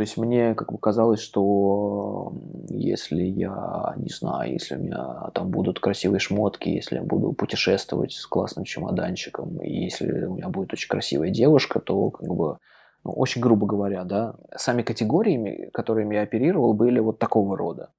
То есть мне как бы казалось, что если я, не знаю, если у меня там будут красивые шмотки, если я буду путешествовать с классным чемоданчиком, и если у меня будет очень красивая девушка, то как бы, ну, очень грубо говоря, да, сами категориями, которыми я оперировал, были вот такого рода.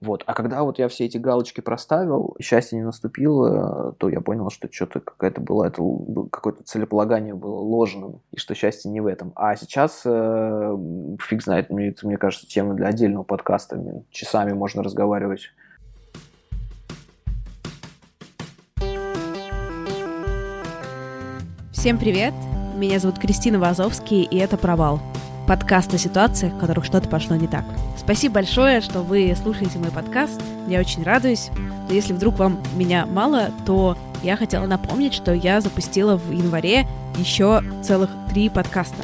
Вот. А когда вот я все эти галочки проставил, счастье не наступило, то я понял, что что-то какая-то была, это какое-то целеполагание было ложным, и что счастье не в этом. А сейчас, э, фиг знает, мне, это, мне кажется, тема для отдельного подкаста. Часами можно разговаривать. Всем привет! Меня зовут Кристина Вазовский, и это «Провал» подкаст о ситуациях, в которых что-то пошло не так. Спасибо большое, что вы слушаете мой подкаст. Я очень радуюсь. Но если вдруг вам меня мало, то я хотела напомнить, что я запустила в январе еще целых три подкаста.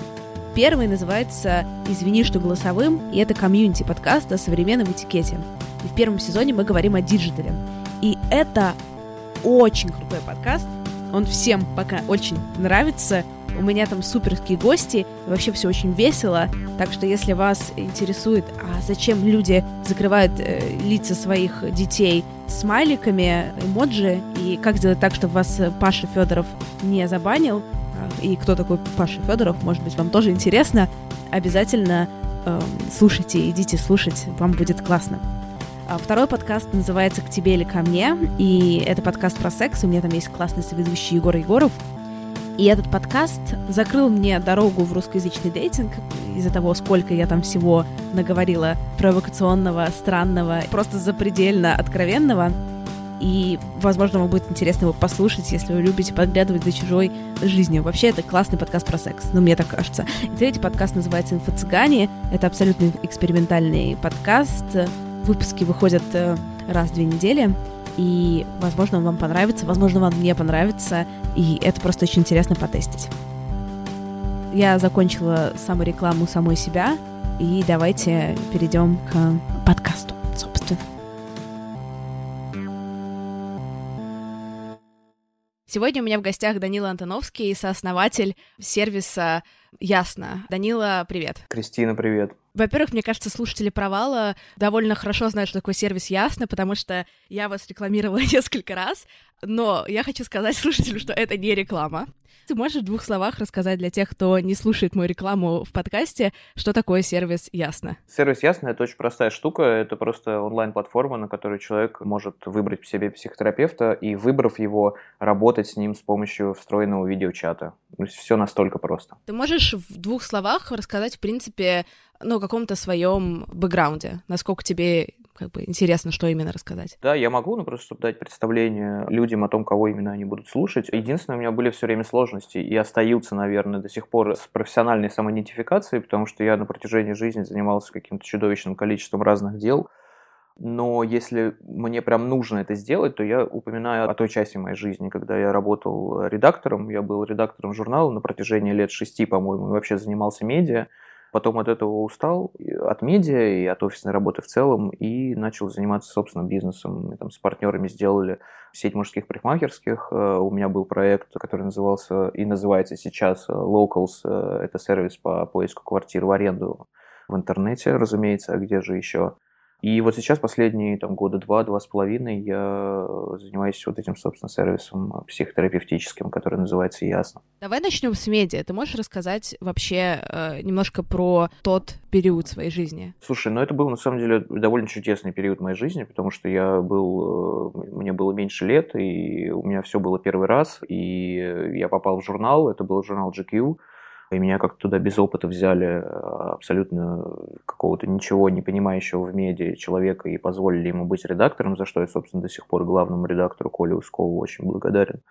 Первый называется «Извини, что голосовым», и это community подкаст о современном этикете. И в первом сезоне мы говорим о digital е. И это очень крутой подкаст. Он всем пока очень нравится. У меня там суперские гости, вообще все очень весело. Так что если вас интересует, а зачем люди закрывают э, лица своих детей смайликами, эмоджи, и как сделать так, чтобы вас Паша Федоров не забанил, а, и кто такой Паша Федоров, может быть, вам тоже интересно, обязательно э, слушайте, идите слушать, вам будет классно. А второй подкаст называется «К тебе или ко мне», и это подкаст про секс, у меня там есть классный соведущий Егор Егоров, и этот подкаст закрыл мне дорогу в русскоязычный дейтинг из-за того, сколько я там всего наговорила провокационного, странного, просто запредельно откровенного. И, возможно, вам будет интересно его послушать, если вы любите подглядывать за чужой жизнью. Вообще, это классный подкаст про секс, ну, мне так кажется. И третий подкаст называется «Инфо-цыгане». Это абсолютно экспериментальный подкаст. Выпуски выходят э, раз в две недели и, возможно, он вам понравится, возможно, вам не понравится, и это просто очень интересно потестить. Я закончила саморекламу самой себя, и давайте перейдем к подкасту, Сегодня у меня в гостях Данила Антоновский, сооснователь сервиса Ясно. Данила, привет. Кристина, привет. Во-первых, мне кажется, слушатели провала довольно хорошо знают, что такое сервис Ясно, потому что я вас рекламировала несколько раз, но я хочу сказать слушателю, что это не реклама. Ты можешь в двух словах рассказать для тех, кто не слушает мою рекламу в подкасте, что такое сервис Ясно? Сервис Ясно — это очень простая штука. Это просто онлайн-платформа, на которой человек может выбрать себе психотерапевта и, выбрав его, работать с ним с помощью встроенного видеочата. Все настолько просто. Ты можешь в двух словах рассказать, в принципе, ну, каком-то своем бэкграунде, насколько тебе как бы интересно, что именно рассказать. Да, я могу, ну просто чтобы дать представление людям о том, кого именно они будут слушать. Единственное, у меня были все время сложности и остаются, наверное, до сих пор с профессиональной самоидентификацией, потому что я на протяжении жизни занимался каким-то чудовищным количеством разных дел. Но если мне прям нужно это сделать, то я упоминаю о той части моей жизни, когда я работал редактором. Я был редактором журнала на протяжении лет шести, по-моему, и вообще занимался медиа. Потом от этого устал, от медиа и от офисной работы в целом, и начал заниматься собственным бизнесом. Мы там с партнерами сделали сеть мужских парикмахерских. Э, у меня был проект, который назывался и называется сейчас Locals. Э, это сервис по поиску квартир в аренду в интернете, разумеется, а где же еще. И вот сейчас последние там, года два, два с половиной я занимаюсь вот этим, собственно, сервисом психотерапевтическим, который называется «Ясно». Давай начнем с медиа. Ты можешь рассказать вообще э, немножко про тот период своей жизни? Слушай, ну это был на самом деле довольно чудесный период моей жизни, потому что я был, э, мне было меньше лет, и у меня все было первый раз, и я попал в журнал, это был журнал GQ, и меня как-то туда без опыта взяли э, абсолютно какого-то ничего не понимающего в медиа человека и позволили ему быть редактором, за что я, собственно, до сих пор главному редактору Коле Ускову очень благодарен.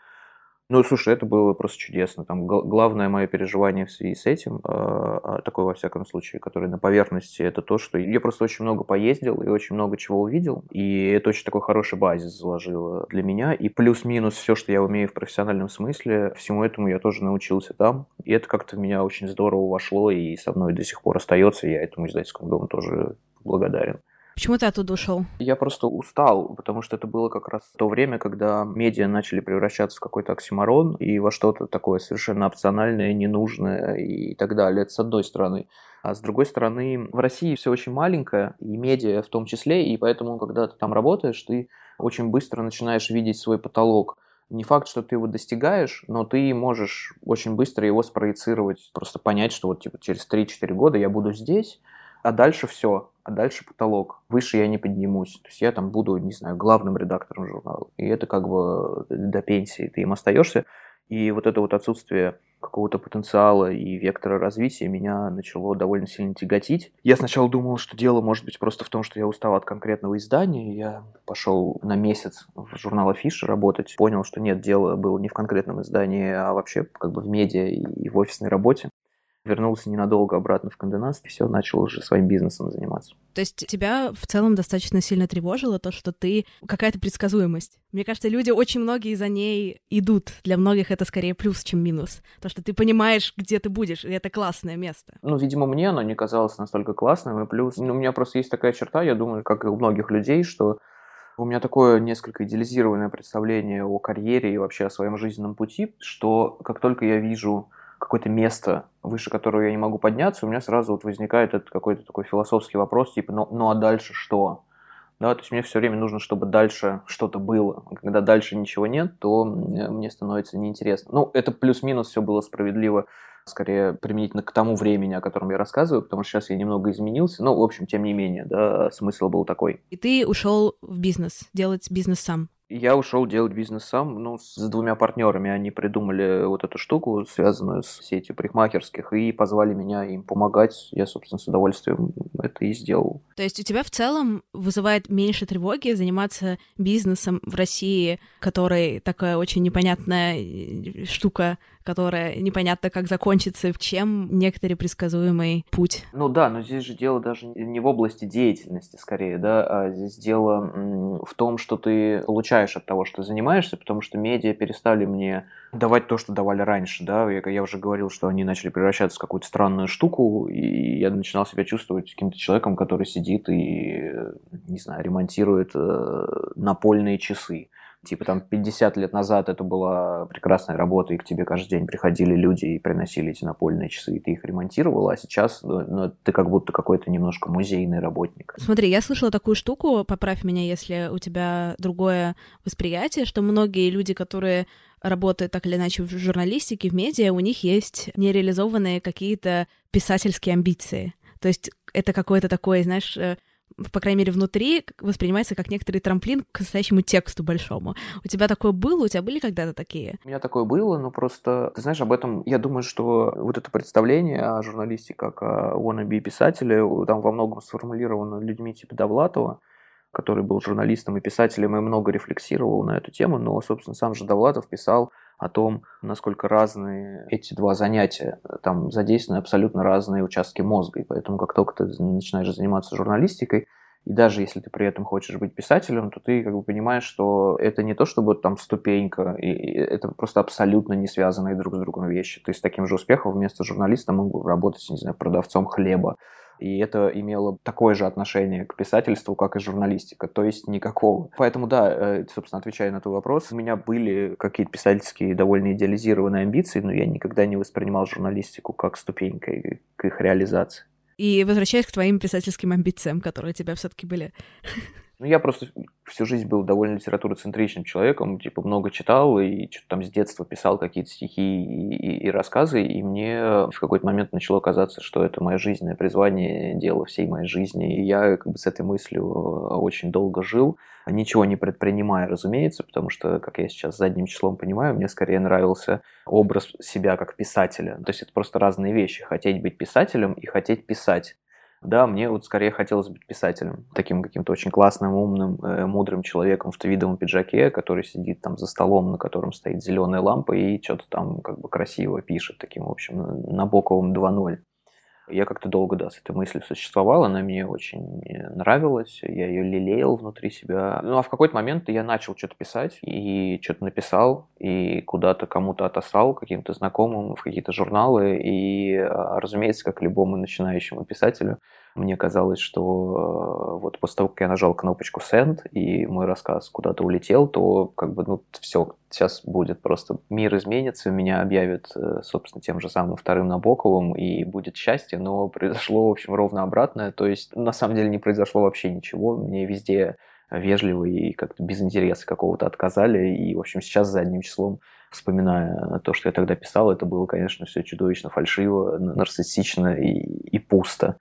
Ну, слушай, это было просто чудесно. Там главное мое переживание в связи с этим, э, такое во всяком случае, которое на поверхности, это то, что я просто очень много поездил и очень много чего увидел, и это очень такой хороший базис заложило для меня. И плюс-минус все, что я умею в профессиональном смысле, всему этому я тоже научился там. И это как-то в меня очень здорово вошло и со мной до сих пор остается. Я этому издательскому дому тоже благодарен. Почему ты оттуда ушел? Я просто устал, потому что это было как раз то время, когда медиа начали превращаться в какой-то оксиморон и во что-то такое совершенно опциональное, ненужное и так далее. Это с одной стороны. А с другой стороны, в России все очень маленькое, и медиа в том числе, и поэтому, когда ты там работаешь, ты очень быстро начинаешь видеть свой потолок. Не факт, что ты его достигаешь, но ты можешь очень быстро его спроецировать, просто понять, что вот типа через 3-4 года я буду здесь, а дальше все, а дальше потолок. Выше я не поднимусь. То есть я там буду, не знаю, главным редактором журнала. И это как бы до пенсии ты им остаешься. И вот это вот отсутствие какого-то потенциала и вектора развития меня начало довольно сильно тяготить. Я сначала думал, что дело может быть просто в том, что я устал от конкретного издания. Я пошел на месяц в журнал Афиша работать. Понял, что нет, дело было не в конкретном издании, а вообще как бы в медиа и в офисной работе вернулся ненадолго обратно в Конденас, и все, начал уже своим бизнесом заниматься. То есть тебя в целом достаточно сильно тревожило то, что ты какая-то предсказуемость. Мне кажется, люди очень многие за ней идут. Для многих это скорее плюс, чем минус. То, что ты понимаешь, где ты будешь, и это классное место. Ну, видимо, мне оно не казалось настолько классным, и плюс, ну, у меня просто есть такая черта, я думаю, как и у многих людей, что у меня такое несколько идеализированное представление о карьере и вообще о своем жизненном пути, что как только я вижу какое-то место, выше которого я не могу подняться, у меня сразу вот возникает этот какой-то такой философский вопрос, типа, ну, ну а дальше что? Да, то есть мне все время нужно, чтобы дальше что-то было. Когда дальше ничего нет, то мне становится неинтересно. Ну, это плюс-минус все было справедливо, скорее применительно к тому времени, о котором я рассказываю, потому что сейчас я немного изменился. Но, в общем, тем не менее, да, смысл был такой. И ты ушел в бизнес, делать бизнес сам? Я ушел делать бизнес сам, ну, с двумя партнерами. Они придумали вот эту штуку, связанную с сетью парикмахерских, и позвали меня им помогать. Я, собственно, с удовольствием это и сделал. То есть у тебя в целом вызывает меньше тревоги заниматься бизнесом в России, который такая очень непонятная э, штука, которая непонятно как закончится, в чем некоторый предсказуемый путь. Ну да, но здесь же дело даже не в области деятельности скорее, да, а здесь дело в том, что ты получаешь от того, что занимаешься, потому что медиа перестали мне давать то, что давали раньше, да, я, я уже говорил, что они начали превращаться в какую-то странную штуку, и я начинал себя чувствовать каким-то человеком, который сидит и, не знаю, ремонтирует э, напольные часы. Типа там 50 лет назад это была прекрасная работа, и к тебе каждый день приходили люди и приносили эти напольные часы, и ты их ремонтировал, а сейчас ну, ну, ты как будто какой-то немножко музейный работник. Смотри, я слышала такую штуку, поправь меня, если у тебя другое восприятие, что многие люди, которые работают так или иначе в журналистике, в медиа, у них есть нереализованные какие-то писательские амбиции. То есть это какой-то такой, знаешь, э, по крайней мере, внутри воспринимается как некоторый трамплин к настоящему тексту большому. У тебя такое было? У тебя были когда-то такие? У меня такое было, но просто, ты знаешь, об этом, я думаю, что вот это представление о журналисте как о wannabe писателе, там во многом сформулировано людьми типа Довлатова, который был журналистом и писателем и много рефлексировал на эту тему, но, собственно, сам же Довлатов писал о том, насколько разные эти два занятия. Там задействованы абсолютно разные участки мозга, и поэтому как только ты начинаешь заниматься журналистикой, и даже если ты при этом хочешь быть писателем, то ты как бы понимаешь, что это не то, чтобы там ступенька, и это просто абсолютно не связанные друг с другом вещи. Ты с таким же успехом вместо журналиста мог бы работать, не знаю, продавцом хлеба и это имело такое же отношение к писательству, как и журналистика, то есть никакого. Поэтому, да, э, собственно, отвечая на твой вопрос, у меня были какие-то писательские довольно идеализированные амбиции, но я никогда не воспринимал журналистику как ступенькой к их реализации. И возвращаясь к твоим писательским амбициям, которые у тебя все-таки были. Ну, я просто всю жизнь был довольно литературоцентричным человеком, типа много читал и что-то там с детства писал какие-то стихи и, и, и рассказы, и мне в какой-то момент начало казаться, что это мое жизненное призвание, дело всей моей жизни, и я как бы с этой мыслью очень долго жил, ничего не предпринимая, разумеется, потому что, как я сейчас задним числом понимаю, мне скорее нравился образ себя как писателя. То есть это просто разные вещи, хотеть быть писателем и хотеть писать. Да, мне вот скорее хотелось быть писателем, таким каким-то очень классным, умным, э, мудрым человеком в твидовом пиджаке, который сидит там за столом, на котором стоит зеленая лампа и что-то там как бы красиво пишет, таким, в общем, на Боковом 2.0. Я как-то долго, да, с этой мыслью существовал, она мне очень э, нравилась, я ее лелеял внутри себя. Ну, а в какой-то момент я начал что-то писать, и что-то написал, и куда-то кому-то отослал, каким-то знакомым, в какие-то журналы, и, а, разумеется, как любому начинающему писателю, мне казалось, что э, вот после того, как я нажал кнопочку Send, и мой рассказ куда-то улетел, то как бы, ну, все, сейчас будет просто мир изменится, меня объявят, э, собственно, тем же самым вторым Набоковым, и будет счастье, но произошло, в общем, ровно обратное, то есть на самом деле не произошло вообще ничего, мне везде вежливо и как-то без интереса какого-то отказали, и, в общем, сейчас задним числом вспоминая то, что я тогда писал, это было, конечно, все чудовищно фальшиво, нарциссично и, и пусто.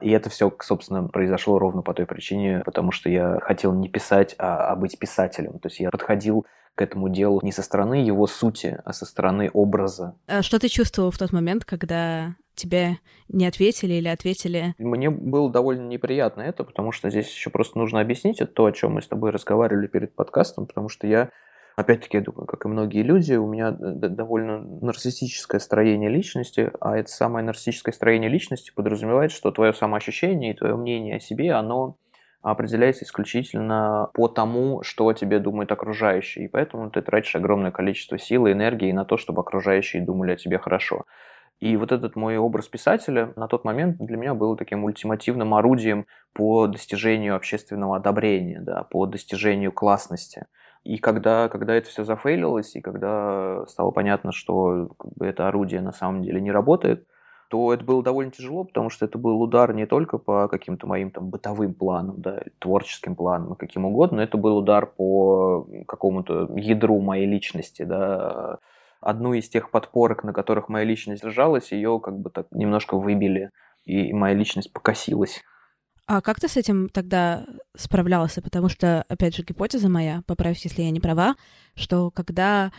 И это все, собственно, произошло ровно по той причине, потому что я хотел не писать, а, а быть писателем. То есть я подходил к этому делу не со стороны его сути, а со стороны образа. А что ты чувствовал в тот момент, когда тебе не ответили или ответили? Мне было довольно неприятно это, потому что здесь еще просто нужно объяснить это то, о чем мы с тобой разговаривали перед подкастом, потому что я Опять-таки, я думаю, как и многие люди, у меня довольно нарциссическое строение личности, а это самое нарциссическое строение личности подразумевает, что твое самоощущение и твое мнение о себе, оно определяется исключительно по тому, что о тебе думают окружающие. И поэтому ты тратишь огромное количество сил и энергии на то, чтобы окружающие думали о тебе хорошо. И вот этот мой образ писателя на тот момент для меня был таким ультимативным орудием по достижению общественного одобрения, да, по достижению классности. И когда, когда это все зафейлилось, и когда стало понятно, что это орудие на самом деле не работает, то это было довольно тяжело, потому что это был удар не только по каким-то моим там бытовым планам, да, творческим планам, каким угодно, это был удар по какому-то ядру моей личности, да, одну из тех подпорок, на которых моя личность держалась, ее как бы так немножко выбили, и моя личность покосилась. А как ты с этим тогда справлялся? Потому что, опять же, гипотеза моя, поправьте, если я не права, что когда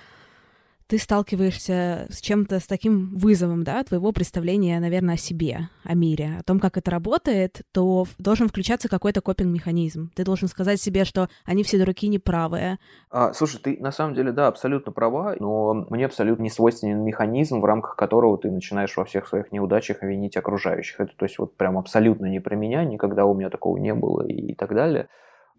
ты сталкиваешься с чем-то, с таким вызовом, да, твоего представления, наверное, о себе, о мире, о том, как это работает, то должен включаться какой-то копинг-механизм. Ты должен сказать себе, что они все дураки неправые. А, слушай, ты на самом деле, да, абсолютно права, но мне абсолютно не свойственен механизм, в рамках которого ты начинаешь во всех своих неудачах винить окружающих. Это, то есть, вот прям абсолютно не про меня, никогда у меня такого не было и так далее.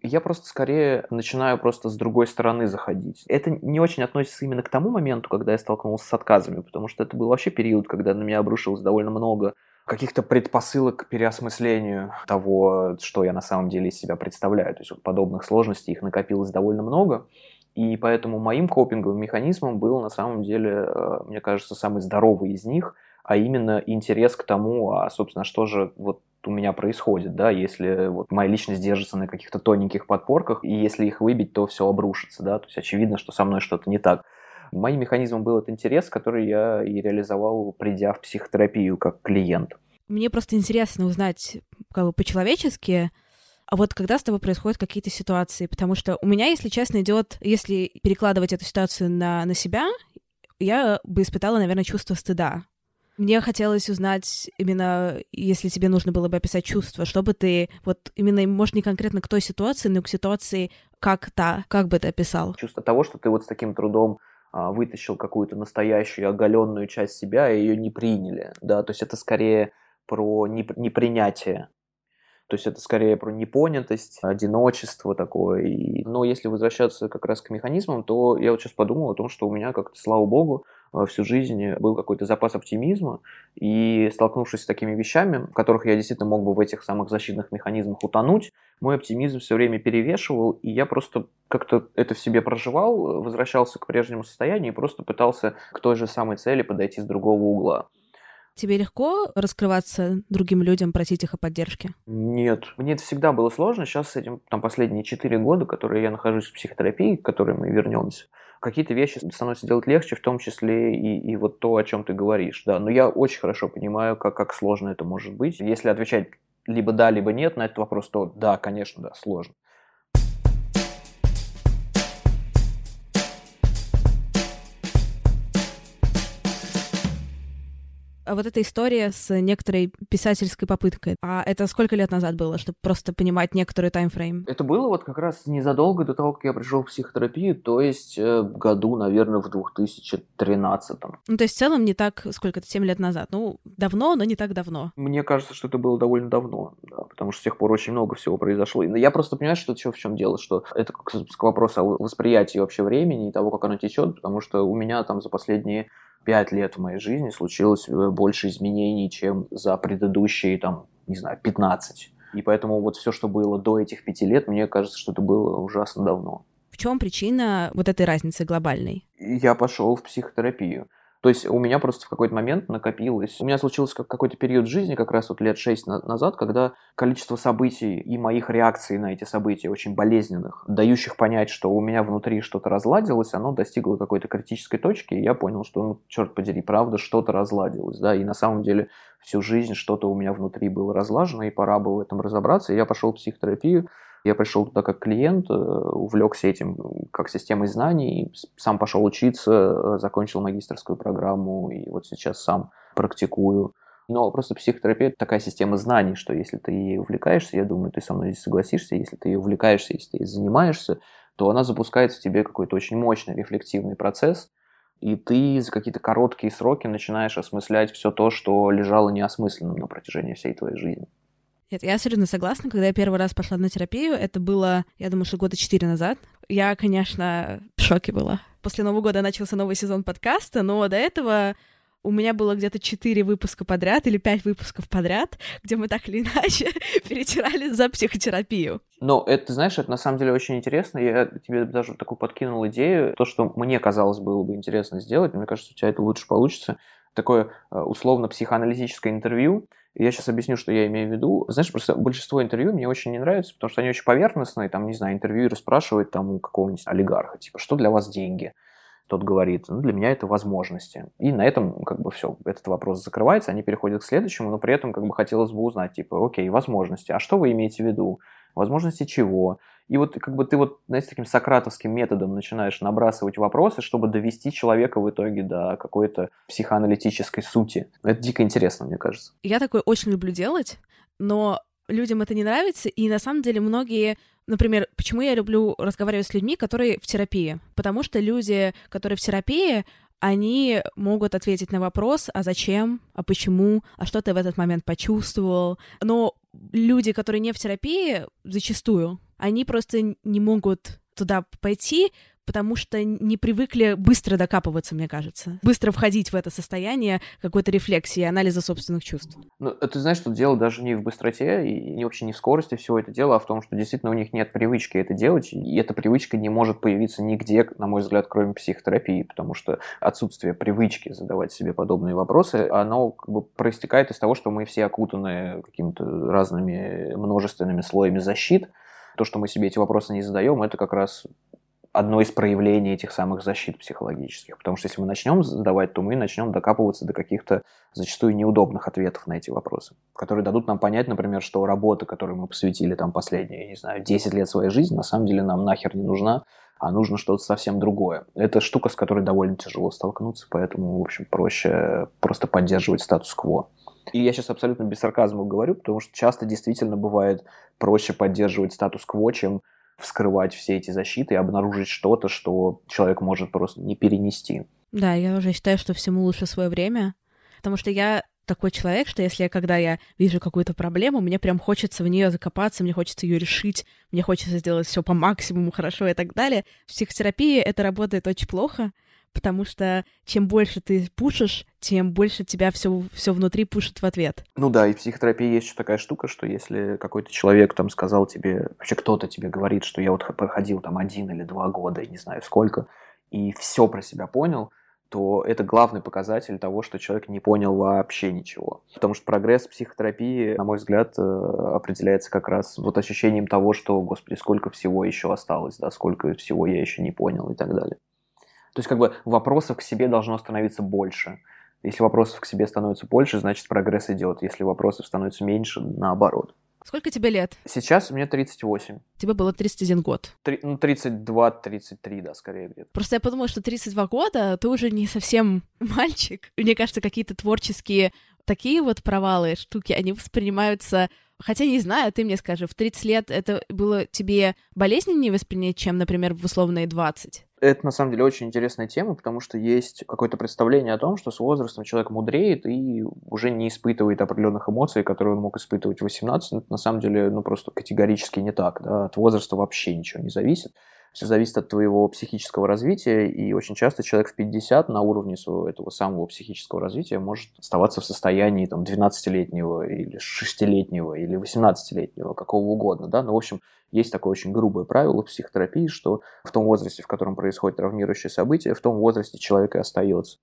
Я просто скорее начинаю просто с другой стороны заходить. Это не очень относится именно к тому моменту, когда я столкнулся с отказами, потому что это был вообще период, когда на меня обрушилось довольно много каких-то предпосылок к переосмыслению того, что я на самом деле из себя представляю. То есть вот подобных сложностей их накопилось довольно много. И поэтому моим копинговым механизмом был на самом деле, э, мне кажется, самый здоровый из них, а именно интерес к тому, а, собственно, что же вот у меня происходит, да, если вот моя личность держится на каких-то тоненьких подпорках, и если их выбить, то все обрушится, да, то есть очевидно, что со мной что-то не так. Моим механизмом был этот интерес, который я и реализовал, придя в психотерапию как клиент. Мне просто интересно узнать как бы по-человечески, а вот когда с тобой происходят какие-то ситуации, потому что у меня, если честно, идет, если перекладывать эту ситуацию на, на себя, я бы испытала, наверное, чувство стыда. Мне хотелось узнать именно, если тебе нужно было бы описать чувство, чтобы ты, вот именно, может, не конкретно к той ситуации, но к ситуации как та, как бы ты описал? Чувство того, что ты вот с таким трудом а, вытащил какую-то настоящую оголенную часть себя, и ее не приняли, да, то есть это скорее про непринятие, то есть это скорее про непонятость, одиночество такое. И... Но если возвращаться как раз к механизмам, то я вот сейчас подумал о том, что у меня как-то, слава богу, всю жизнь был какой-то запас оптимизма, и столкнувшись с такими вещами, в которых я действительно мог бы в этих самых защитных механизмах утонуть, мой оптимизм все время перевешивал, и я просто как-то это в себе проживал, возвращался к прежнему состоянию и просто пытался к той же самой цели подойти с другого угла. Тебе легко раскрываться другим людям, просить их о поддержке? Нет. Мне это всегда было сложно. Сейчас с этим, там, последние четыре года, которые я нахожусь в психотерапии, к которой мы вернемся, какие-то вещи становятся делать легче, в том числе и, и вот то, о чем ты говоришь, да. Но я очень хорошо понимаю, как, как сложно это может быть. Если отвечать либо да, либо нет на этот вопрос, то да, конечно, да, сложно. Вот эта история с некоторой писательской попыткой. А это сколько лет назад было, чтобы просто понимать некоторый таймфрейм? Это было вот как раз незадолго до того, как я пришел в психотерапию, то есть э, году, наверное, в 2013. Ну, то есть в целом не так, сколько это, 7 лет назад. Ну, давно, но не так давно. Мне кажется, что это было довольно давно, да, потому что с тех пор очень много всего произошло. И я просто понимаю, что в чем дело, что это к, к вопросу о восприятии вообще времени и того, как оно течет, потому что у меня там за последние пять лет в моей жизни случилось э, больше изменений, чем за предыдущие, там, не знаю, 15. И поэтому вот все, что было до этих пяти лет, мне кажется, что это было ужасно давно. В чем причина вот этой разницы глобальной? Я пошел в психотерапию. То есть у меня просто в какой-то момент накопилось... У меня случился какой-то период жизни, как раз вот лет шесть назад, когда количество событий и моих реакций на эти события очень болезненных, дающих понять, что у меня внутри что-то разладилось, оно достигло какой-то критической точки, и я понял, что, ну, черт подери, правда, что-то разладилось, да, и на самом деле всю жизнь что-то у меня внутри было разлажено, и пора было в этом разобраться, и я пошел в психотерапию, я пришел туда как клиент, э, увлекся этим как системой знаний, сам пошел учиться, э, закончил магистрскую программу и вот сейчас сам практикую. Но просто психотерапия – такая система знаний, что если ты ей увлекаешься, я думаю, ты со мной здесь согласишься, если ты ей увлекаешься, если ты ей занимаешься, то она запускает в тебе какой-то очень мощный рефлективный процесс, и ты за какие-то короткие сроки начинаешь осмыслять все то, что лежало неосмысленным на протяжении всей твоей жизни. Нет, я абсолютно согласна. Когда я первый раз пошла на терапию, это было, я думаю, что года четыре назад. Я, конечно, в шоке была. После Нового года начался новый сезон подкаста, но до этого у меня было где-то четыре выпуска подряд или пять выпусков подряд, где мы так или иначе перетирали за психотерапию. Но это, знаешь, это на самом деле очень интересно. Я тебе даже такую подкинул идею. То, что мне казалось было бы интересно сделать, мне кажется, у тебя это лучше получится. Такое э, условно психоаналитическое интервью, я сейчас объясню, что я имею в виду. Знаешь, просто большинство интервью мне очень не нравится, потому что они очень поверхностные. Там, не знаю, интервьюер спрашивает там у какого-нибудь олигарха, типа, что для вас деньги? Тот говорит, ну, для меня это возможности. И на этом, как бы, все, этот вопрос закрывается, они переходят к следующему, но при этом, как бы, хотелось бы узнать, типа, окей, возможности, а что вы имеете в виду? Возможности чего? И вот как бы ты вот, знаете, таким сократовским методом начинаешь набрасывать вопросы, чтобы довести человека в итоге до какой-то психоаналитической сути. Это дико интересно, мне кажется. Я такое очень люблю делать, но людям это не нравится, и на самом деле многие Например, почему я люблю разговаривать с людьми, которые в терапии? Потому что люди, которые в терапии, они могут ответить на вопрос, а зачем, а почему, а что ты в этот момент почувствовал. Но люди, которые не в терапии, зачастую, они просто не могут туда пойти, потому что не привыкли быстро докапываться, мне кажется. Быстро входить в это состояние какой-то рефлексии, анализа собственных чувств. Ну, ты знаешь, что дело даже не в быстроте и не вообще не в скорости всего это дело, а в том, что действительно у них нет привычки это делать, и эта привычка не может появиться нигде, на мой взгляд, кроме психотерапии, потому что отсутствие привычки задавать себе подобные вопросы, оно как бы проистекает из того, что мы все окутаны какими-то разными множественными слоями защит, то, что мы себе эти вопросы не задаем, это как раз одно из проявлений этих самых защит психологических. Потому что если мы начнем задавать, то мы начнем докапываться до каких-то зачастую неудобных ответов на эти вопросы, которые дадут нам понять, например, что работа, которую мы посвятили там последние, не знаю, 10 лет своей жизни, на самом деле нам нахер не нужна, а нужно что-то совсем другое. Это штука, с которой довольно тяжело столкнуться, поэтому, в общем, проще просто поддерживать статус-кво. И я сейчас абсолютно без сарказма говорю, потому что часто действительно бывает проще поддерживать статус-кво, чем вскрывать все эти защиты и обнаружить что-то, что человек может просто не перенести. Да, я уже считаю, что всему лучше свое время, потому что я такой человек, что если я, когда я вижу какую-то проблему, мне прям хочется в нее закопаться, мне хочется ее решить, мне хочется сделать все по максимуму хорошо и так далее. В психотерапии это работает очень плохо, потому что чем больше ты пушишь, тем больше тебя все, все внутри пушит в ответ. Ну да, и в психотерапии есть еще такая штука, что если какой-то человек там сказал тебе, вообще кто-то тебе говорит, что я вот проходил там один или два года, не знаю сколько, и все про себя понял, то это главный показатель того, что человек не понял вообще ничего. Потому что прогресс психотерапии, на мой взгляд, э, определяется как раз вот ощущением того, что, господи, сколько всего еще осталось, да, сколько всего я еще не понял и так далее. То есть как бы вопросов к себе должно становиться больше. Если вопросов к себе становится больше, значит прогресс идет. Если вопросов становится меньше, наоборот. Сколько тебе лет? Сейчас мне 38. Тебе было 31 год. Три, ну, 32-33, да, скорее где-то. Просто я подумала, что 32 года ты уже не совсем мальчик. Мне кажется, какие-то творческие такие вот провалы, штуки, они воспринимаются Хотя не знаю, ты мне скажи, в 30 лет это было тебе болезненнее воспринять, чем, например, в условные 20? Это на самом деле очень интересная тема, потому что есть какое-то представление о том, что с возрастом человек мудреет и уже не испытывает определенных эмоций, которые он мог испытывать в 18. Это на самом деле ну, просто категорически не так. Да? От возраста вообще ничего не зависит. Все зависит от твоего психического развития, и очень часто человек в 50 на уровне своего этого самого психического развития может оставаться в состоянии там, 12-летнего или 6-летнего или 18-летнего, какого угодно. Да? Но, в общем, есть такое очень грубое правило в психотерапии, что в том возрасте, в котором происходит травмирующее событие, в том возрасте человек и остается.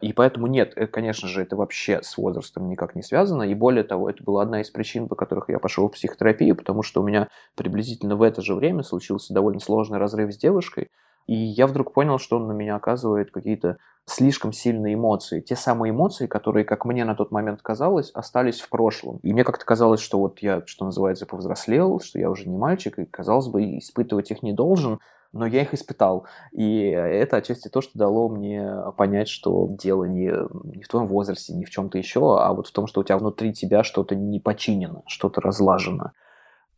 И поэтому нет, э, конечно же, это вообще с возрастом никак не связано. И более того, это была одна из причин, по которых я пошел в психотерапию, потому что у меня приблизительно в это же время случился довольно сложный разрыв с девушкой. И я вдруг понял, что он на меня оказывает какие-то слишком сильные эмоции. Те самые эмоции, которые, как мне на тот момент казалось, остались в прошлом. И мне как-то казалось, что вот я, что называется, повзрослел, что я уже не мальчик, и, казалось бы, испытывать их не должен, но я их испытал. И это отчасти то, что дало мне понять, что дело не, не в твоем возрасте, не в чем-то еще, а вот в том, что у тебя внутри тебя что-то не починено, что-то разлажено.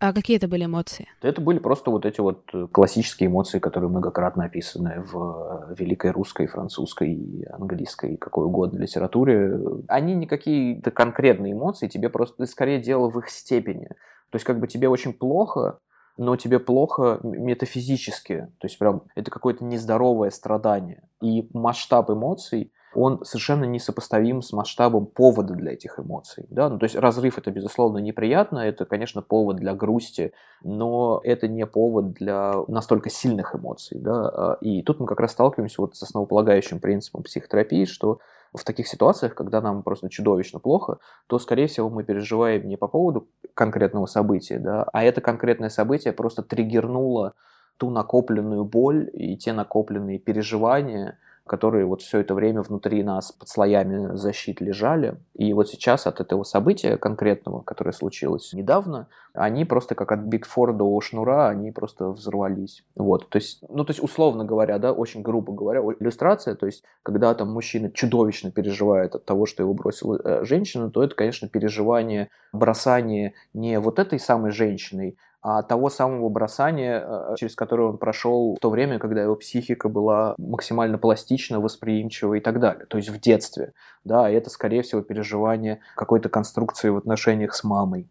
А какие это были эмоции? Это были просто вот эти вот классические эмоции, которые многократно описаны в великой русской, французской, английской, какой угодно литературе. Они не какие-то конкретные эмоции, тебе просто, скорее дело в их степени. То есть как бы тебе очень плохо, но тебе плохо метафизически. То есть прям это какое-то нездоровое страдание. И масштаб эмоций, он совершенно несопоставим с масштабом повода для этих эмоций. Да? Ну, то есть разрыв это, безусловно, неприятно, это, конечно, повод для грусти, но это не повод для настолько сильных эмоций. Да? И тут мы как раз сталкиваемся вот с основополагающим принципом психотерапии, что в таких ситуациях, когда нам просто чудовищно плохо, то, скорее всего, мы переживаем не по поводу конкретного события, да, а это конкретное событие просто триггернуло ту накопленную боль и те накопленные переживания, которые вот все это время внутри нас под слоями защит лежали. И вот сейчас от этого события конкретного, которое случилось недавно, они просто как от Биг до шнура, они просто взорвались. Вот, то есть, ну, то есть, условно говоря, да, очень грубо говоря, иллюстрация, то есть, когда там мужчина чудовищно переживает от того, что его бросила э, женщина, то это, конечно, переживание, бросание не вот этой самой женщиной, того самого бросания, э, через которое он прошел в то время, когда его психика была максимально пластична, восприимчива и так далее. То есть в детстве. Да, и это, скорее всего, переживание какой-то конструкции в отношениях с мамой.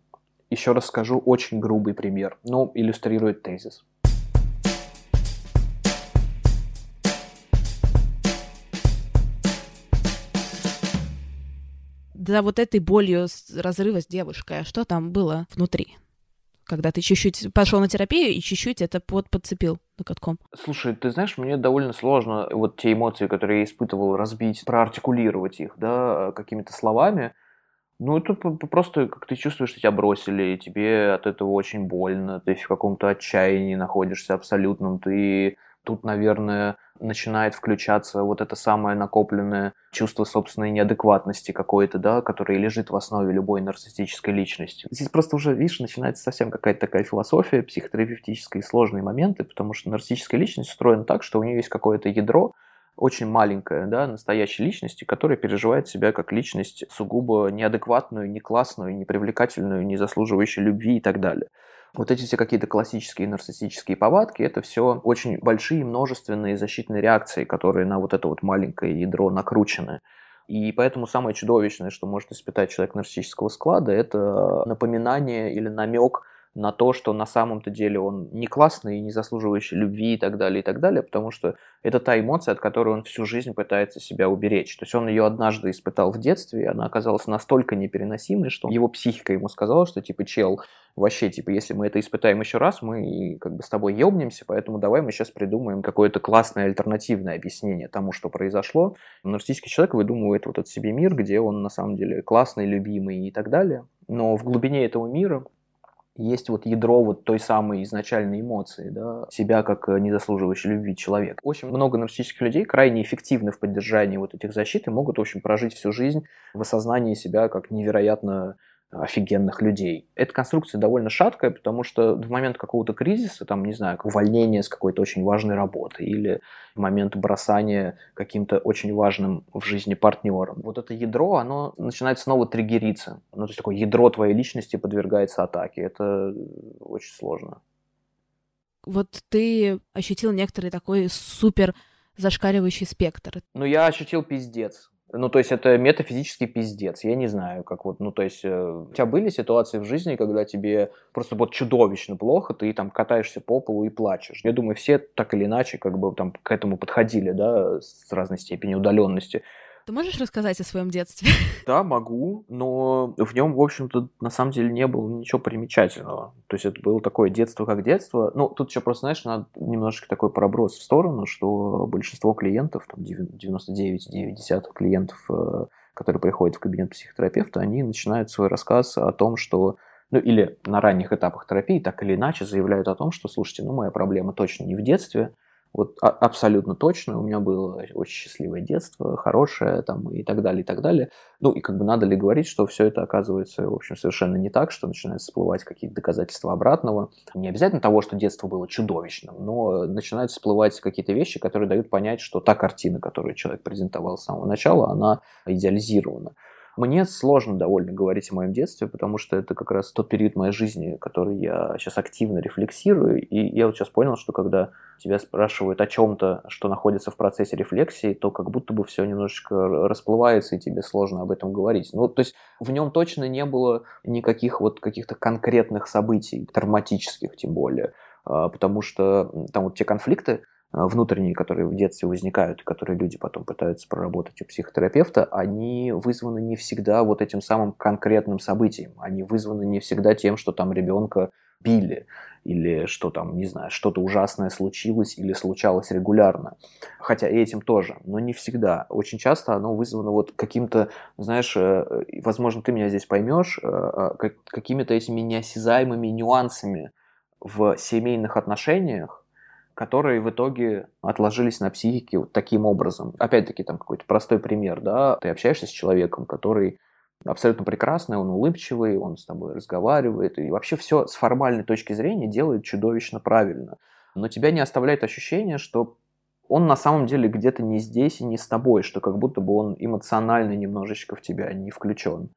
Еще раз скажу, очень грубый пример, но иллюстрирует тезис. За вот этой болью разрыва с девушкой, а что там было внутри? Когда ты чуть-чуть пошел на терапию и чуть-чуть это под подцепил накатком? Слушай, ты знаешь, мне довольно сложно вот те эмоции, которые я испытывал, разбить, проартикулировать их, да, какими-то словами. Ну, это просто как ты чувствуешь, что тебя бросили, и тебе от этого очень больно, ты в каком-то отчаянии находишься абсолютном, ты тут, наверное, начинает включаться вот это самое накопленное чувство собственной неадекватности какой-то, да, которое лежит в основе любой нарциссической личности. Здесь просто уже, видишь, начинается совсем какая-то такая философия психотерапевтическая и сложные моменты, потому что нарциссическая личность устроена так, что у нее есть какое-то ядро, очень маленькая, да, настоящей личности, которая переживает себя как личность сугубо неадекватную, не классную, не привлекательную, не заслуживающую любви и так далее. Вот эти все какие-то классические нарциссические повадки, это все очень большие множественные защитные реакции, которые на вот это вот маленькое ядро накручены. И поэтому самое чудовищное, что может испытать человек нарциссического склада, это напоминание или намек на то, что на самом-то деле он не классный и не заслуживающий любви и так далее, и так далее, потому что это та эмоция, от которой он всю жизнь пытается себя уберечь. То есть он ее однажды испытал в детстве, и она оказалась настолько непереносимой, что его психика ему сказала, что типа, чел, вообще, типа, если мы это испытаем еще раз, мы как бы с тобой ебнемся, поэтому давай мы сейчас придумаем какое-то классное альтернативное объяснение тому, что произошло. Нарциссический человек выдумывает вот этот себе мир, где он на самом деле классный, любимый и так далее. Но в глубине этого мира есть вот ядро вот той самой изначальной эмоции, да, себя как незаслуживающий любви человек. Очень много нарциссических людей крайне эффективны в поддержании вот этих защит и могут, в общем, прожить всю жизнь в осознании себя как невероятно офигенных людей. Эта конструкция довольно шаткая, потому что в момент какого-то кризиса, там, не знаю, увольнения с какой-то очень важной работы или в момент бросания каким-то очень важным в жизни партнером, вот это ядро, оно начинает снова триггериться. Ну, то есть такое ядро твоей личности подвергается атаке. Это очень сложно. Вот ты ощутил некоторый такой супер зашкаливающий спектр. Ну, я ощутил пиздец. Ну, то есть это метафизический пиздец. Я не знаю, как вот, ну, то есть э, у тебя были ситуации в жизни, когда тебе просто вот чудовищно плохо, ты там катаешься по полу и плачешь. Я думаю, все так или иначе как бы там к этому подходили, да, с разной степенью удаленности. Ты можешь рассказать о своем детстве? Да, могу, но в нем, в общем-то, на самом деле не было ничего примечательного. То есть это было такое детство как детство. Ну, тут еще просто, знаешь, надо немножечко такой проброс в сторону, что большинство клиентов, там 99,9 клиентов, э, которые приходят в кабинет психотерапевта, они начинают свой рассказ о том, что ну или на ранних этапах терапии так или иначе заявляют о том, что, слушайте, ну моя проблема точно не в детстве, вот а, абсолютно точно. У меня было очень счастливое детство, хорошее там и так далее, и так далее. Ну и как бы надо ли говорить, что все это оказывается, в общем, совершенно не так, что начинают всплывать какие-то доказательства обратного. Не обязательно того, что детство было чудовищным, но начинают всплывать какие-то вещи, которые дают понять, что та картина, которую человек презентовал с самого начала, она идеализирована. Мне сложно довольно говорить о моем детстве, потому что это как раз тот период моей жизни, который я сейчас активно рефлексирую. И я вот сейчас понял, что когда тебя спрашивают о чем-то, что находится в процессе рефлексии, то как будто бы все немножечко расплывается, и тебе сложно об этом говорить. Ну, то есть в нем точно не было никаких вот каких-то конкретных событий, травматических тем более. А, потому что там вот те конфликты, внутренние, которые в детстве возникают, которые люди потом пытаются проработать у психотерапевта, они вызваны не всегда вот этим самым конкретным событием. Они вызваны не всегда тем, что там ребенка били, или что там, не знаю, что-то ужасное случилось или случалось регулярно. Хотя и этим тоже, но не всегда. Очень часто оно вызвано вот каким-то, знаешь, э, возможно, ты меня здесь поймешь, э, какими-то этими неосязаемыми нюансами в семейных отношениях, которые в итоге отложились на психике вот таким образом. Опять-таки, там какой-то простой пример, да, ты общаешься с человеком, который абсолютно прекрасный, он улыбчивый, он с тобой разговаривает, и вообще все с формальной точки зрения делает чудовищно правильно. Но тебя не оставляет ощущение, что он на самом деле где-то не здесь и не с тобой, что как будто бы он эмоционально немножечко в тебя не включен.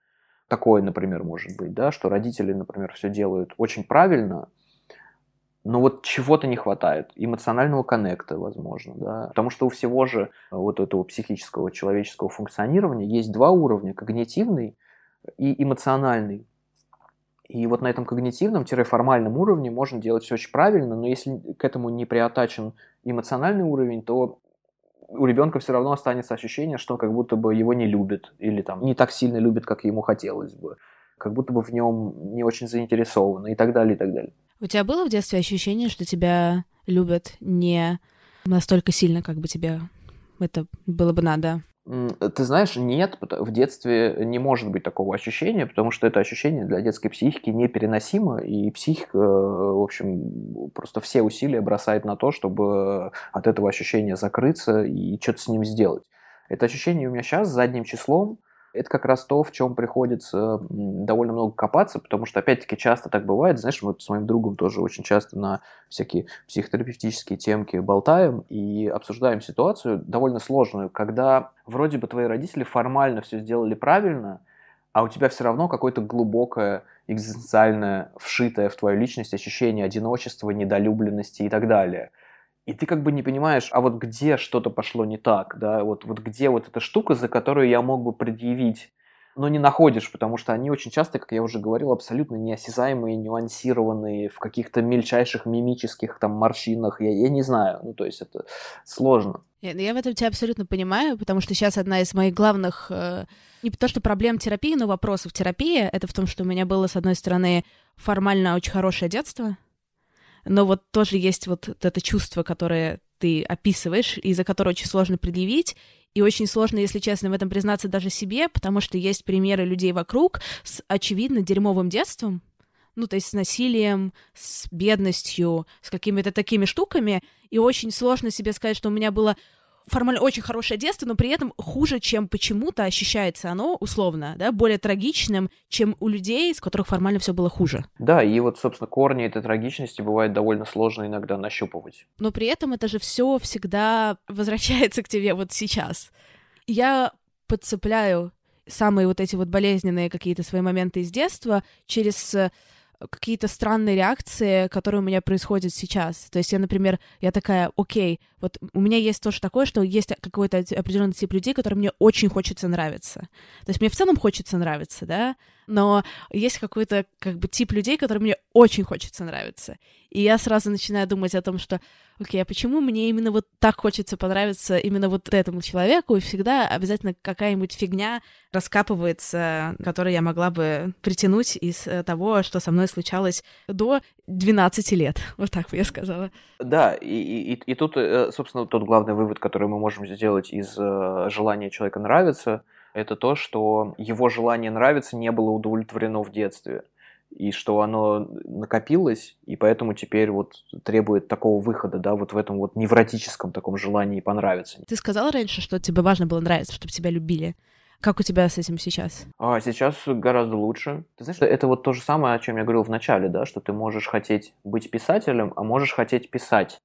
Такое, например, может быть, да, что родители, например, все делают очень правильно, но вот чего-то не хватает, эмоционального коннекта, возможно, да, потому что у всего же вот этого психического человеческого функционирования есть два уровня, когнитивный и эмоциональный. И вот на этом когнитивном-формальном уровне можно делать все очень правильно, но если к этому не приотачен эмоциональный уровень, то у ребенка все равно останется ощущение, что как будто бы его не любят или там не так сильно любят, как ему хотелось бы, как будто бы в нем не очень заинтересованы и так далее, и так далее. У тебя было в детстве ощущение, что тебя любят не настолько сильно, как бы тебе это было бы надо? Ты знаешь, нет, в детстве не может быть такого ощущения, потому что это ощущение для детской психики непереносимо, и психика, э, в общем, просто все усилия бросает на то, чтобы от этого ощущения закрыться и что-то с ним сделать. Это ощущение у меня сейчас задним числом, это как раз то, в чем приходится довольно много копаться, потому что, опять-таки, часто так бывает. Знаешь, мы с моим другом тоже очень часто на всякие психотерапевтические темки болтаем и обсуждаем ситуацию довольно сложную, когда вроде бы твои родители формально все сделали правильно, а у тебя все равно какое-то глубокое, экзистенциальное, вшитое в твою личность ощущение одиночества, недолюбленности и так далее – и ты как бы не понимаешь, а вот где что-то пошло не так, да, вот, вот где вот эта штука, за которую я мог бы предъявить, но не находишь, потому что они очень часто, как я уже говорил, абсолютно неосязаемые, нюансированные, в каких-то мельчайших мимических там морщинах, я, я не знаю, ну то есть это сложно. Я, я в этом тебя абсолютно понимаю, потому что сейчас одна из моих главных, э, не то что проблем терапии, но вопросов терапии, это в том, что у меня было, с одной стороны, формально очень хорошее детство, но вот тоже есть вот это чувство, которое ты описываешь, и за которое очень сложно предъявить, и очень сложно, если честно, в этом признаться даже себе, потому что есть примеры людей вокруг с очевидно дерьмовым детством, ну, то есть с насилием, с бедностью, с какими-то такими штуками, и очень сложно себе сказать, что у меня было формально очень хорошее детство, но при этом хуже, чем почему-то ощущается оно, условно, да, более трагичным, чем у людей, с которых формально все было хуже. Да, и вот, собственно, корни этой трагичности бывает довольно сложно иногда нащупывать. Но при этом это же все всегда возвращается к тебе вот сейчас. Я подцепляю самые вот эти вот болезненные какие-то свои моменты из детства через какие-то странные реакции, которые у меня происходят сейчас. То есть я, например, я такая, окей, вот у меня есть тоже такое, что есть какой-то определенный тип людей, которым мне очень хочется нравиться. То есть мне в целом хочется нравиться, да, но есть какой-то как бы тип людей, которым мне очень хочется нравиться. И я сразу начинаю думать о том, что, окей, а почему мне именно вот так хочется понравиться именно вот этому человеку, и всегда обязательно какая-нибудь фигня раскапывается, которую я могла бы притянуть из э, того, что со мной случалось до 12 лет. Вот так бы я сказала. Да, и, и, и тут, э, собственно, тот главный вывод, который мы можем сделать из э, желания человека нравиться, это то, что его желание нравиться не было удовлетворено в детстве и что оно накопилось, и поэтому теперь вот требует такого выхода, да, вот в этом вот невротическом таком желании понравиться. Ты сказал раньше, что тебе важно было нравиться, чтобы тебя любили. Как у тебя с этим сейчас? А сейчас гораздо лучше. Ты знаешь, это вот то же самое, о чем я говорил в начале, да, что ты можешь хотеть быть писателем, а можешь хотеть писать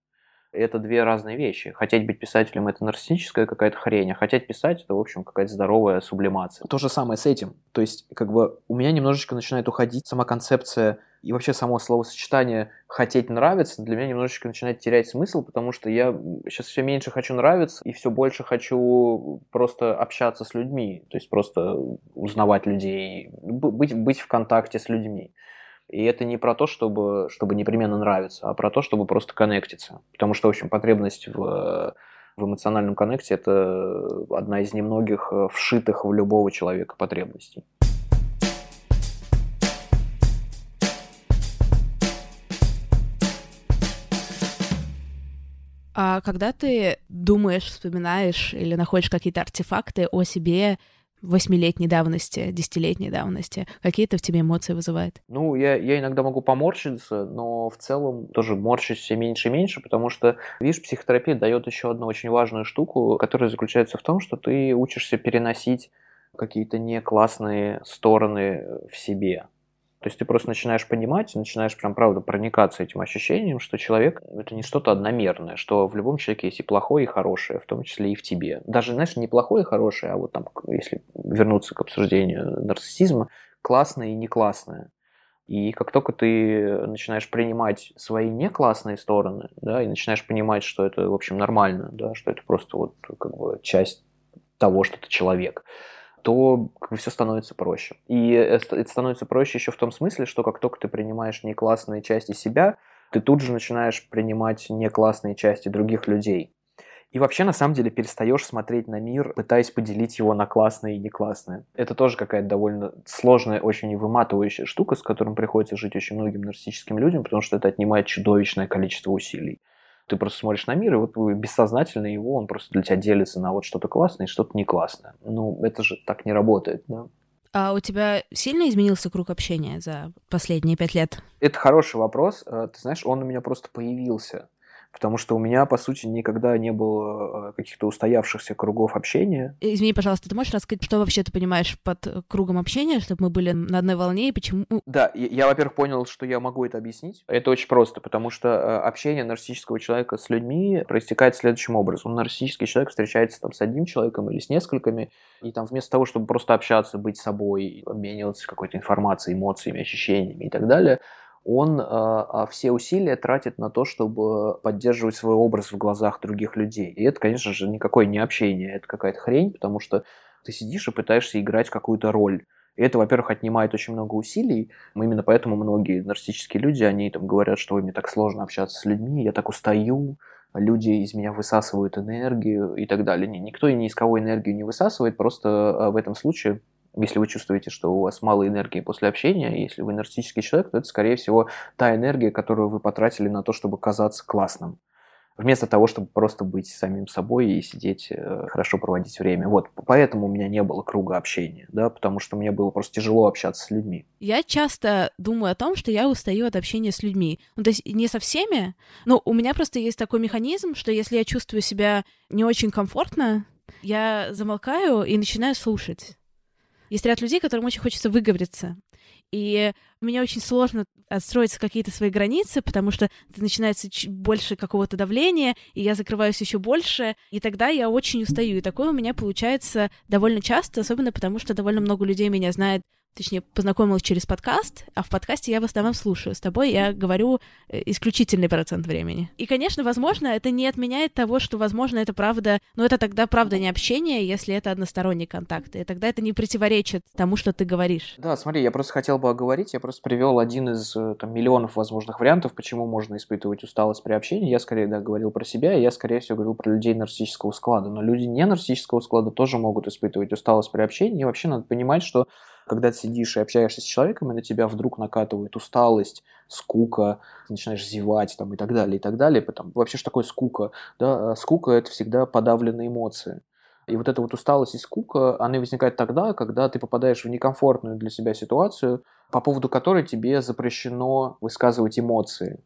это две разные вещи. Хотеть быть писателем – это нарциссическая какая-то хрень, а хотеть писать – это, в общем, какая-то здоровая сублимация. То же самое с этим. То есть, как бы, у меня немножечко начинает уходить сама концепция и вообще само словосочетание «хотеть нравиться» для меня немножечко начинает терять смысл, потому что я сейчас все меньше хочу нравиться и все больше хочу просто общаться с людьми, то есть просто узнавать людей, быть, быть в контакте с людьми. И это не про то, чтобы, чтобы непременно нравиться, а про то, чтобы просто коннектиться. Потому что, в общем, потребность в, в эмоциональном коннекте – это одна из немногих э, вшитых в любого человека потребностей. А когда ты думаешь, вспоминаешь или находишь какие-то артефакты о себе восьмилетней давности, десятилетней давности? Какие это в тебе эмоции вызывает? Ну, я, я иногда могу поморщиться, но в целом тоже морщусь все меньше и меньше, потому что, видишь, психотерапия дает еще одну очень важную штуку, которая заключается в том, что ты учишься переносить какие-то не классные стороны в себе. То есть ты просто начинаешь понимать, начинаешь прям правда проникаться этим ощущением, что человек — это не что-то одномерное, что в любом человеке есть и плохое, и хорошее, в том числе и в тебе. Даже, знаешь, не плохое и хорошее, а вот там, если вернуться к обсуждению нарциссизма, классное и не классное. И как только ты начинаешь принимать свои не классные стороны, да, и начинаешь понимать, что это, в общем, нормально, да, что это просто вот как бы часть того, что ты человек, то все становится проще. И это становится проще еще в том смысле, что как только ты принимаешь не классные части себя, ты тут же начинаешь принимать не классные части других людей. И вообще, на самом деле, перестаешь смотреть на мир, пытаясь поделить его на классные и не классные. Это тоже какая-то довольно сложная, очень выматывающая штука, с которым приходится жить очень многим нарциссическим людям, потому что это отнимает чудовищное количество усилий. Ты просто смотришь на мир, и вот бессознательно его, он просто для тебя делится на вот что-то классное и что-то не классное. Ну, это же так не работает, да. А у тебя сильно изменился круг общения за последние пять лет? Это хороший вопрос. Э, ты знаешь, он у меня просто появился потому что у меня, по сути, никогда не было э, каких-то устоявшихся кругов общения. Извини, пожалуйста, ты можешь рассказать, что вообще ты понимаешь под э, кругом общения, чтобы мы были на одной волне, и почему... Да, я, я во-первых, понял, что я могу это объяснить. Это очень просто, потому что э, общение нарциссического человека с людьми проистекает следующим образом. Нарциссический человек встречается там с одним человеком или с несколькими, и там вместо того, чтобы просто общаться, быть собой, обмениваться какой-то информацией, эмоциями, ощущениями и так далее, он э, все усилия тратит на то, чтобы поддерживать свой образ в глазах других людей. И это, конечно же, никакое не общение, это какая-то хрень, потому что ты сидишь и пытаешься играть какую-то роль. И это, во-первых, отнимает очень много усилий. Именно поэтому многие нарциссические люди, они там говорят, что мне так сложно общаться с людьми, я так устаю, люди из меня высасывают энергию и так далее. Никто ни из кого энергию не высасывает, просто э, в этом случае если вы чувствуете, что у вас мало энергии после общения, если вы нарциссический человек, то это, скорее всего, та энергия, которую вы потратили на то, чтобы казаться классным вместо того, чтобы просто быть самим собой и сидеть, э, хорошо проводить время. Вот, поэтому у меня не было круга общения, да, потому что мне было просто тяжело общаться с людьми. Я часто думаю о том, что я устаю от общения с людьми. Ну, то есть не со всеми, но у меня просто есть такой механизм, что если я чувствую себя не очень комфортно, я замолкаю и начинаю слушать. Есть ряд людей, которым очень хочется выговориться. И мне очень сложно отстроить какие-то свои границы, потому что начинается больше какого-то давления, и я закрываюсь еще больше, и тогда я очень устаю. И такое у меня получается довольно часто, особенно потому что довольно много людей меня знает точнее, познакомилась через подкаст, а в подкасте я в основном слушаю. С тобой я говорю э, исключительный процент времени. И, конечно, возможно, это не отменяет того, что, возможно, это правда, но это тогда правда не общение, если это односторонний контакт, и тогда это не противоречит тому, что ты говоришь. Да, смотри, я просто хотел бы оговорить, я просто привел один из э, там, миллионов возможных вариантов, почему можно испытывать усталость при общении. Я скорее да, говорил про себя, и я, скорее всего, говорил про людей нарциссического склада. Но люди не нарциссического склада тоже могут испытывать усталость при общении. И вообще надо понимать, что когда ты сидишь и общаешься с человеком, и на тебя вдруг накатывает усталость, скука, начинаешь зевать там, и так далее, и так далее. Потом, вообще, что такое скука? Да? А скука – это всегда подавленные эмоции. И вот эта вот усталость и скука, она возникает тогда, когда ты попадаешь в некомфортную для себя ситуацию, по поводу которой тебе запрещено высказывать эмоции.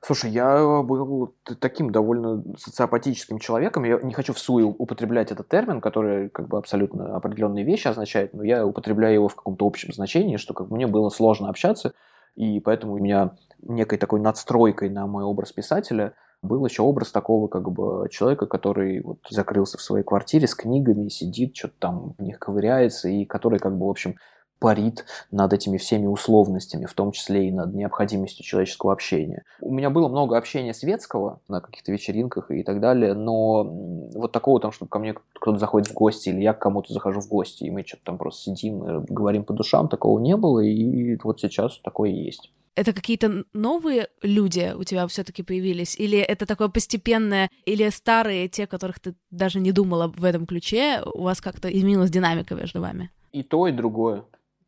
Слушай, я был таким довольно социопатическим человеком. Я не хочу в суе употреблять этот термин, который как бы абсолютно определенные вещи означает, но я употребляю его в каком-то общем значении, что как бы мне было сложно общаться, и поэтому у меня некой такой надстройкой на мой образ писателя был еще образ такого как бы человека, который вот закрылся в своей квартире с книгами, сидит, что-то там в них ковыряется, и который как бы, в общем, парит над этими всеми условностями, в том числе и над необходимостью человеческого общения. У меня было много общения светского на каких-то вечеринках и так далее, но вот такого там, чтобы ко мне кто-то заходит в гости, или я к кому-то захожу в гости, и мы что-то там просто сидим говорим по душам, такого не было, и вот сейчас такое есть это какие-то новые люди у тебя все-таки появились? Или это такое постепенное, или старые, те, которых ты даже не думала в этом ключе, у вас как-то изменилась динамика между вами? И то, и другое.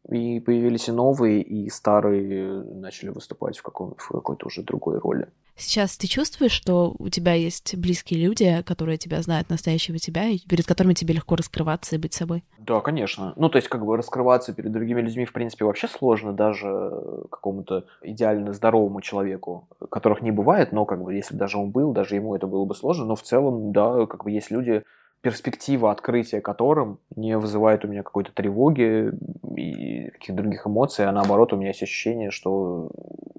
И появились и новые, и старые начали выступать в, каком, в какой-то уже другой роли. Сейчас ты чувствуешь, что у тебя есть близкие люди, которые тебя знают настоящего тебя, и перед которыми тебе легко раскрываться и быть собой? Да, конечно. Ну, то есть, как бы раскрываться перед другими людьми, в принципе, вообще сложно даже какому-то идеально здоровому человеку, которых не бывает, но как бы если даже он был, даже ему это было бы сложно, но в целом, да, как бы есть люди, перспектива открытия которым не вызывает у меня какой-то тревоги и каких-то других эмоций, а наоборот у меня есть ощущение, что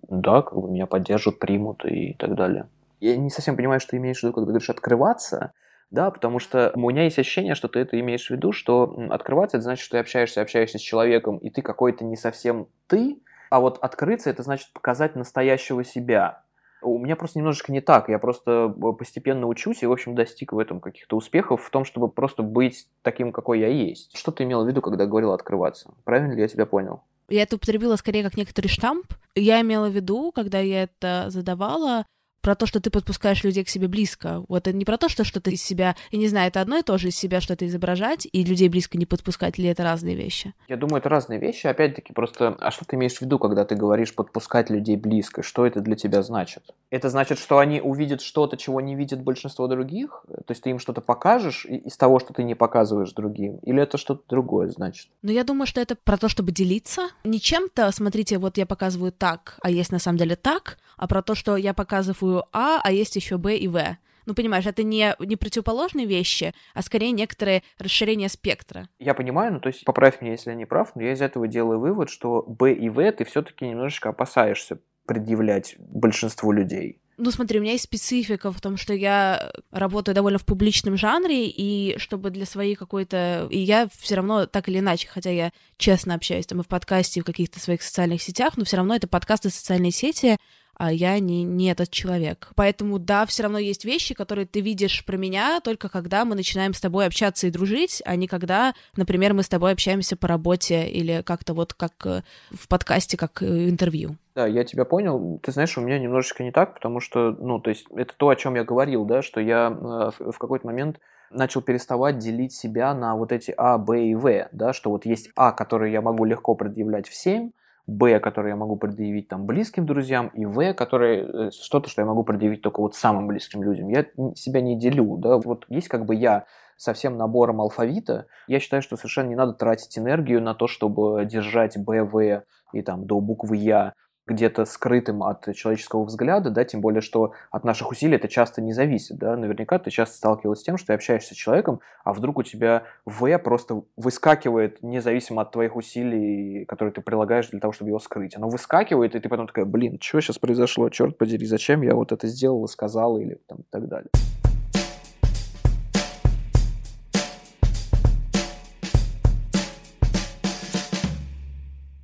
да, как бы меня поддержат, примут и так далее. Я не совсем понимаю, что ты имеешь в виду, когда говоришь открываться, да, потому что у меня есть ощущение, что ты это имеешь в виду, что открываться это значит, что ты общаешься, общаешься с человеком, и ты какой-то не совсем ты, а вот открыться это значит показать настоящего себя. У меня просто немножечко не так. Я просто э, постепенно учусь и, в общем, достиг в этом каких-то успехов в том, чтобы просто быть таким, какой я есть. Что ты имел в виду, когда говорил открываться? Правильно ли я тебя понял? Я это употребила скорее как некоторый штамп. Я имела в виду, когда я это задавала, про то, что ты подпускаешь людей к себе близко. Вот это не про то, что что-то из себя, я не знаю, это одно и то же из себя что-то изображать и людей близко не подпускать, или это разные вещи? Я думаю, это разные вещи. Опять-таки, просто, а что ты имеешь в виду, когда ты говоришь подпускать людей близко? Что это для тебя значит? Это значит, что они увидят что-то, чего не видят большинство других? То есть ты им что-то покажешь из того, что ты не показываешь другим? Или это что-то другое значит? Ну, я думаю, что это про то, чтобы делиться. Не чем-то, смотрите, вот я показываю так, а есть на самом деле так, а про то, что я показываю А, а есть еще Б и В. Ну, понимаешь, это не, не противоположные вещи, а скорее некоторые расширения спектра. Я понимаю, ну, то есть поправь меня, если я не прав, но я из этого делаю вывод, что Б и В ты все-таки немножечко опасаешься предъявлять большинству людей. Ну, смотри, у меня есть специфика в том, что я работаю довольно в публичном жанре, и чтобы для своей какой-то... И я все равно так или иначе, хотя я честно общаюсь там и в подкасте, и в каких-то своих социальных сетях, но все равно это подкасты социальные сети, а я не, не этот человек. Поэтому, да, все равно есть вещи, которые ты видишь про меня только когда мы начинаем с тобой общаться и дружить, а не когда, например, мы с тобой общаемся по работе или как-то вот как э, в подкасте, как э, интервью. Да, я тебя понял. Ты знаешь, у меня немножечко не так, потому что, ну, то есть это то, о чем я говорил, да, что я э, в какой-то момент начал переставать делить себя на вот эти А, Б и В, да, что вот есть А, которые я могу легко предъявлять всем, Б, который я могу предъявить там близким друзьям, и В, который э, что-то, что я могу предъявить только вот самым близким людям. Я себя не делю, да, вот есть как бы я со всем набором алфавита, я считаю, что совершенно не надо тратить энергию на то, чтобы держать Б, В и там до буквы Я где-то скрытым от человеческого взгляда, да, тем более, что от наших усилий это часто не зависит, да, наверняка ты часто сталкивался с тем, что ты общаешься с человеком, а вдруг у тебя В просто выскакивает независимо от твоих усилий, которые ты прилагаешь для того, чтобы его скрыть. Оно выскакивает, и ты потом такая, блин, что сейчас произошло, черт подери, зачем я вот это сделал, сказал или там, и так далее.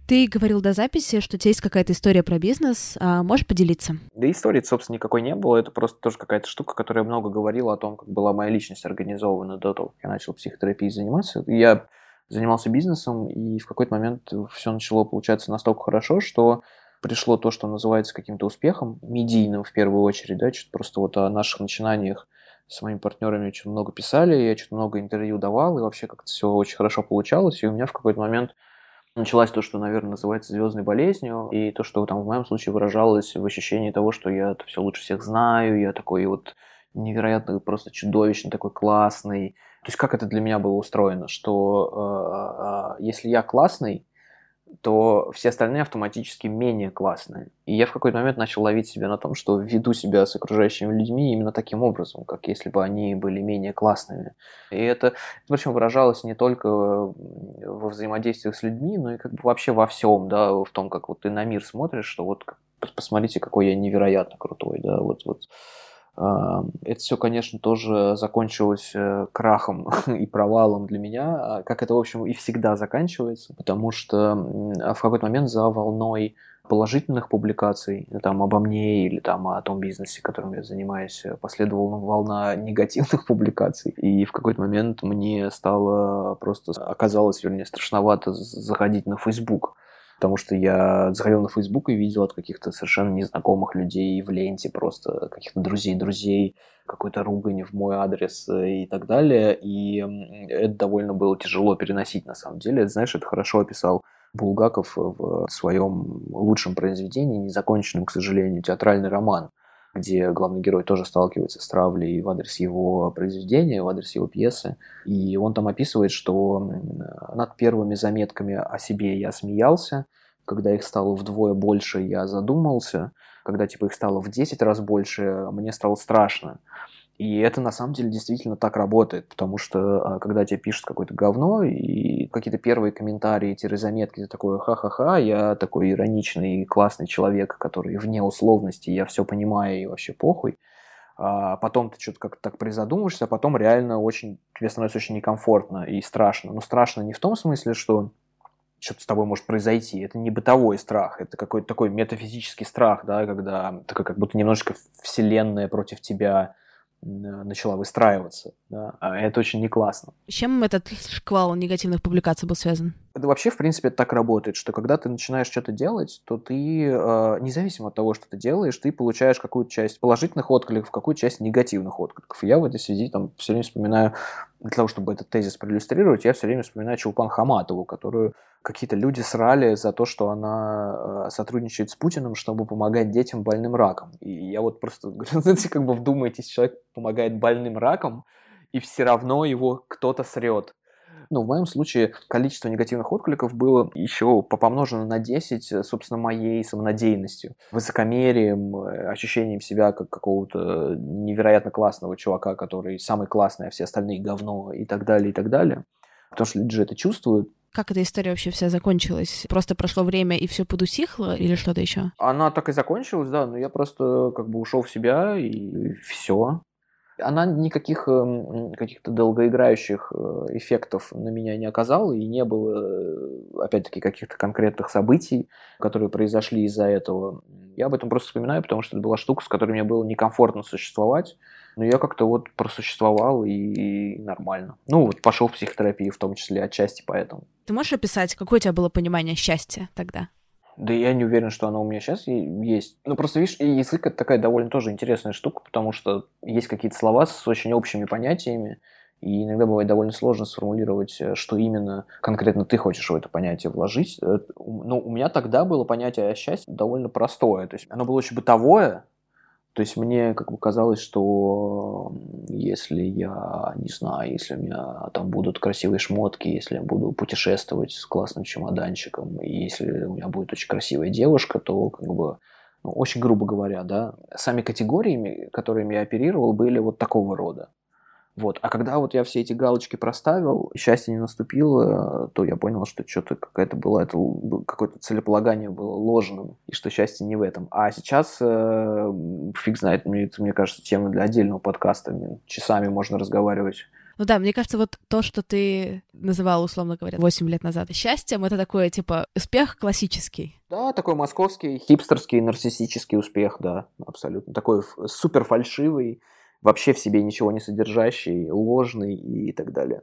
Ты говорил до записи, что у тебя есть какая-то история про бизнес. А можешь поделиться? Да истории, собственно, никакой не было. Это просто тоже какая-то штука, которая много говорила о том, как была моя личность организована до того, как я начал психотерапией заниматься. Я занимался бизнесом, и в какой-то момент все начало получаться настолько хорошо, что пришло то, что называется каким-то успехом, медийным в первую очередь, да, что-то просто вот о наших начинаниях с моими партнерами очень много писали, я что-то много интервью давал, и вообще как-то все очень хорошо получалось, и у меня в какой-то момент началась то, что, наверное, называется звездной болезнью, и то, что там в моем случае выражалось в ощущении того, что я это все лучше всех знаю, я такой вот невероятно просто чудовищный, такой классный. То есть как это для меня было устроено, что э, э, если я классный, то все остальные автоматически менее классные. И я в какой-то момент начал ловить себя на том, что веду себя с окружающими людьми именно таким образом, как если бы они были менее классными. И это, причем выражалось не только во взаимодействиях с людьми, но и как бы вообще во всем, да, в том, как вот ты на мир смотришь, что вот посмотрите, какой я невероятно крутой, да, вот, вот это все, конечно, тоже закончилось э, крахом и провалом для меня, а как это, в общем, и всегда заканчивается, потому что в какой-то момент за волной положительных публикаций там, обо мне или там, о том бизнесе, которым я занимаюсь, последовала волна негативных публикаций. И в какой-то момент мне стало просто, оказалось, вернее, страшновато заходить на Facebook потому что я заходил на Facebook и видел от каких-то совершенно незнакомых людей в ленте, просто каких-то друзей-друзей, какой-то ругань в мой адрес э, и так далее, и это довольно было тяжело переносить на самом деле. Знаешь, это хорошо описал Булгаков в своем лучшем произведении, незаконченном, к сожалению, театральный роман где главный герой тоже сталкивается с травлей в адрес его произведения, в адрес его пьесы. И он там описывает, что над первыми заметками о себе я смеялся, когда их стало вдвое больше, я задумался, когда типа их стало в 10 раз больше, мне стало страшно. И это на самом деле действительно так работает, потому что а, когда тебе пишут какое-то говно и какие-то первые комментарии, заметки, ты такой ха-ха-ха, я такой ироничный и классный человек, который вне условности, я все понимаю и вообще похуй. А потом ты что-то как-то так призадумываешься, а потом реально очень, тебе становится очень некомфортно и страшно. Но страшно не в том смысле, что что-то с тобой может произойти. Это не бытовой страх, это какой-то такой метафизический страх, да, когда такой как будто немножечко вселенная против тебя начала выстраиваться. Да? А это очень не классно. С чем этот шквал негативных публикаций был связан? Это вообще, в принципе, так работает, что когда ты начинаешь что-то делать, то ты, э, независимо от того, что ты делаешь, ты получаешь какую-то часть положительных откликов, какую-то часть негативных откликов. я в этой связи там все время вспоминаю, для того, чтобы этот тезис проиллюстрировать, я все время вспоминаю Чулпан Хаматову, которую какие-то люди срали за то, что она э, сотрудничает с Путиным, чтобы помогать детям больным раком. И я вот просто говорю, знаете, как бы вдумайтесь, человек помогает больным раком, и все равно его кто-то срет. Ну, в моем случае количество негативных откликов было еще помножено на 10, собственно, моей самонадеянностью, высокомерием, э, ощущением себя как какого-то невероятно классного чувака, который самый классный, а все остальные говно и так далее, и так далее. Потому что люди же это чувствуют, как эта история вообще вся закончилась? Просто прошло время и все подусихло или что-то еще? Она так и закончилась, да, но я просто как бы ушел в себя и все. Она никаких эм, каких-то долгоиграющих э, эффектов на меня не оказала, и не было, э, опять-таки, каких-то конкретных событий, которые произошли из-за этого. Я об этом просто вспоминаю, потому что это была штука, с которой мне было некомфортно существовать, но я как-то вот просуществовал и, и нормально. Ну, вот пошел в психотерапию в том числе, отчасти поэтому. Ты можешь описать, какое у тебя было понимание счастья тогда? Да я не уверен, что оно у меня сейчас есть. Ну, просто, видишь, язык – это такая довольно тоже интересная штука, потому что есть какие-то слова с очень общими понятиями, и иногда бывает довольно сложно сформулировать, э, что именно конкретно ты хочешь в это понятие вложить. Э, ну, у меня тогда было понятие счастья довольно простое. То есть оно было очень бытовое, то есть мне как бы казалось, что если я, не знаю, если у меня там будут красивые шмотки, если я буду путешествовать с классным чемоданчиком, и если у меня будет очень красивая девушка, то как бы, ну, очень грубо говоря, да, сами категориями, которыми я оперировал, были вот такого рода. Вот. А когда вот я все эти галочки проставил, счастье не наступило, то я понял, что что-то какая-то была, это какое-то целеполагание было ложным, и что счастье не в этом. А сейчас, э, фиг знает, мне, это, мне кажется, тема для отдельного подкаста. Часами можно разговаривать ну да, мне кажется, вот то, что ты называл, условно говоря, 8 лет назад счастьем, это такое, типа, успех классический. Да, такой московский, хипстерский, нарциссический успех, да, абсолютно. Такой супер фальшивый, вообще в себе ничего не содержащий, ложный и так далее.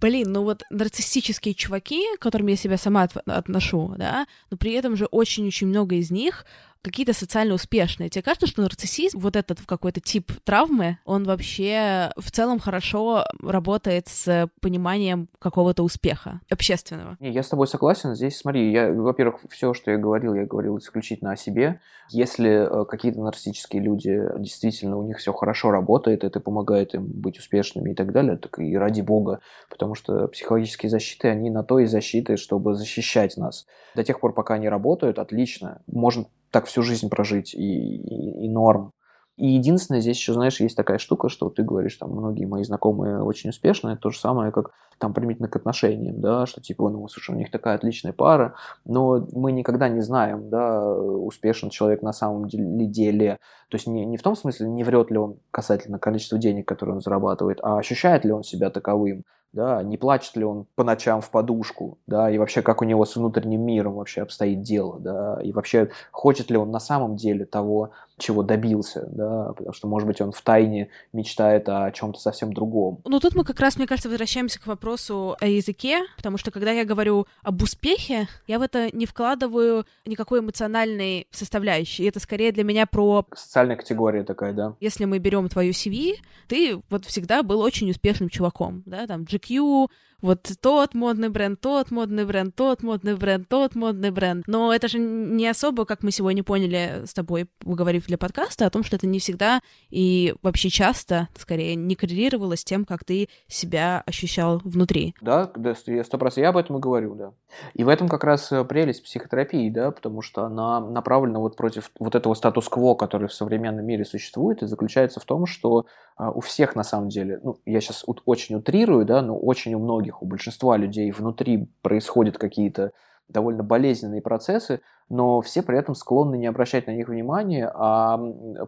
Блин, ну вот нарциссические чуваки, к которым я себя сама отношу, да, но при этом же очень-очень много из них какие-то социально успешные. Тебе кажется, что нарциссизм, вот этот какой-то тип травмы, он вообще в целом хорошо работает с пониманием какого-то успеха общественного? Не, я с тобой согласен. Здесь, смотри, я, во-первых, все, что я говорил, я говорил исключительно о себе. Если э, какие-то нарциссические люди действительно у них все хорошо работает, это помогает им быть успешными и так далее, так и ради бога, потому что психологические защиты, они на то и защиты, чтобы защищать нас. До тех пор, пока они работают, отлично. Может так всю жизнь прожить и, и, и норм. И единственное, здесь еще, знаешь, есть такая штука, что ты говоришь, там, многие мои знакомые очень успешные, то же самое, как там применительно к отношениям, да, что типа, ну, слушай, у них такая отличная пара, но мы никогда не знаем, да, успешен человек на самом деле, то есть не, не в том смысле, не врет ли он касательно количества денег, которые он зарабатывает, а ощущает ли он себя таковым, да, не плачет ли он по ночам в подушку, да, и вообще как у него с внутренним миром вообще обстоит дело, да, и вообще хочет ли он на самом деле того, чего добился, да, потому что, может быть, он в тайне мечтает о чем-то совсем другом. Ну, тут мы как раз, мне кажется, возвращаемся к вопросу о языке, потому что, когда я говорю об успехе, я в это не вкладываю никакой эмоциональной составляющей, это скорее для меня про... Социальная категория такая, да. Если мы берем твою CV, ты вот всегда был очень успешным чуваком, да, там, GQ, вот тот модный бренд, тот модный бренд, тот модный бренд, тот модный бренд. Но это же не особо, как мы сегодня поняли с тобой, говорив для подкаста, о том, что это не всегда и вообще часто, скорее, не коррелировало с тем, как ты себя ощущал внутри. Да, да, сто процентов. Я об этом и говорю, да. И в этом как раз э, прелесть психотерапии, да, потому что она направлена вот против вот этого статус-кво, который в современном мире существует, и заключается в том, что а, у всех на самом деле, ну, я сейчас очень утрирую, да, но очень у многих, у большинства людей внутри происходят какие-то довольно болезненные процессы, но все при этом склонны не обращать на них внимания, а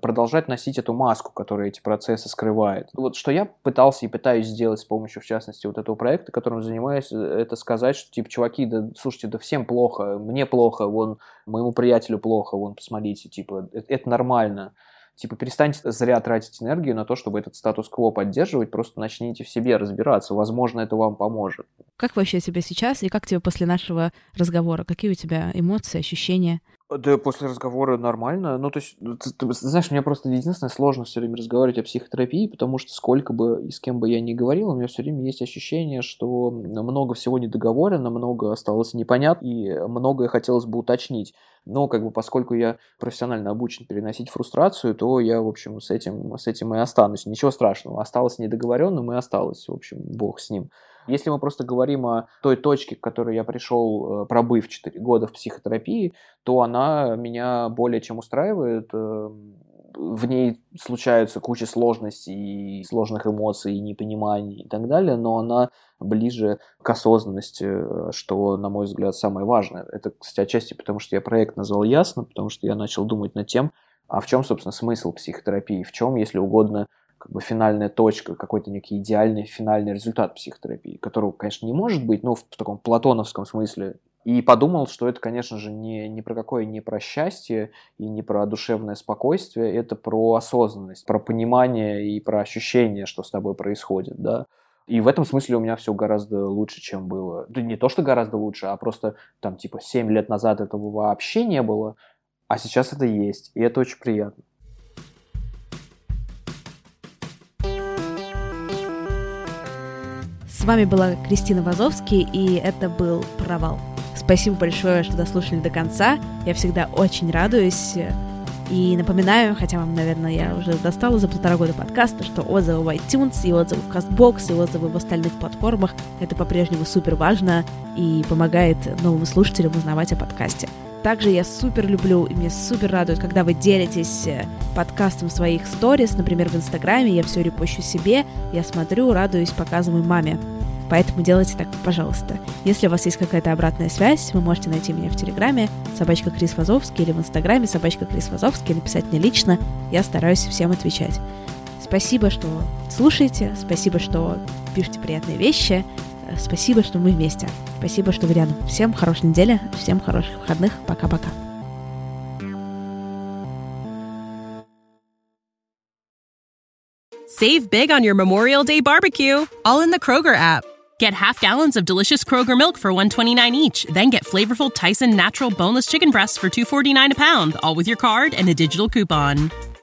продолжать носить эту маску, которая эти процессы скрывает. Вот что я пытался и пытаюсь сделать с помощью, в частности, вот этого проекта, которым занимаюсь, это сказать, что, типа, чуваки, да, слушайте, да всем плохо, мне плохо, вон, моему приятелю плохо, вон, посмотрите, типа, это, это нормально. Типа, перестаньте зря тратить энергию на то, чтобы этот статус-кво поддерживать, просто начните в себе разбираться. Возможно, это вам поможет. Как вообще тебе сейчас и как тебе после нашего разговора? Какие у тебя эмоции, ощущения? Да, после разговора нормально. Ну, то есть, ну, ты, ты, знаешь, мне просто единственное сложно все время разговаривать о психотерапии, потому что сколько бы и с кем бы я ни говорил, у меня все время есть ощущение, что много всего недоговорено, много осталось непонятно, и многое хотелось бы уточнить. Но, как бы, поскольку я профессионально обучен переносить фрустрацию, то я, в общем, с этим, с этим и останусь. Ничего страшного. Осталось недоговоренным и осталось. В общем, бог с ним. Если мы просто говорим о той точке, к которой я пришел, э, пробыв 4 года в психотерапии, то она меня более чем устраивает. Эм, в ней случаются куча сложностей, сложных эмоций, непониманий и так далее, но она ближе к осознанности, что, на мой взгляд, самое важное. Это, кстати, отчасти потому, что я проект назвал ясно, потому что я начал думать над тем, а в чем, собственно, смысл психотерапии, в чем, если угодно, как бы финальная точка, какой-то некий идеальный финальный результат психотерапии, которого, конечно, не может быть, но в таком платоновском смысле и подумал, что это, конечно же, не, не про какое не про счастье и не про душевное спокойствие, это про осознанность, про понимание и про ощущение, что с тобой происходит, да. И в этом смысле у меня все гораздо лучше, чем было. Да не то, что гораздо лучше, а просто там типа 7 лет назад этого вообще не было, а сейчас это есть, и это очень приятно. С вами была Кристина Вазовский, и это был «Провал». Спасибо большое, что дослушали до конца. Я всегда очень радуюсь. И напоминаю, хотя вам, наверное, я уже достала за полтора года подкаста, что отзывы в iTunes и отзывы в CastBox и отзывы в остальных платформах — это по-прежнему супер важно и помогает новым слушателям узнавать о подкасте. Также я супер люблю и мне супер радует, когда вы делитесь э, подкастом в своих сторис, например, в Инстаграме, я все репощу себе, я смотрю, радуюсь, показываю маме. Поэтому делайте так, пожалуйста. Если у вас есть какая-то обратная связь, вы можете найти меня в Телеграме, собачка Крис Вазовский, или в Инстаграме, собачка Крис Вазовский, написать мне лично. Я стараюсь всем отвечать. Спасибо, что слушаете, спасибо, что пишете приятные вещи, спасибо, что мы вместе, спасибо, что вы рядом. Всем хорошей недели, всем хороших выходных, пока-пока. Save big on your Memorial Day barbecue, all in the Kroger app. Get half gallons of delicious Kroger milk for 129 each, then get flavorful Tyson natural boneless chicken breasts for 249 a pound, all with your card and a digital coupon.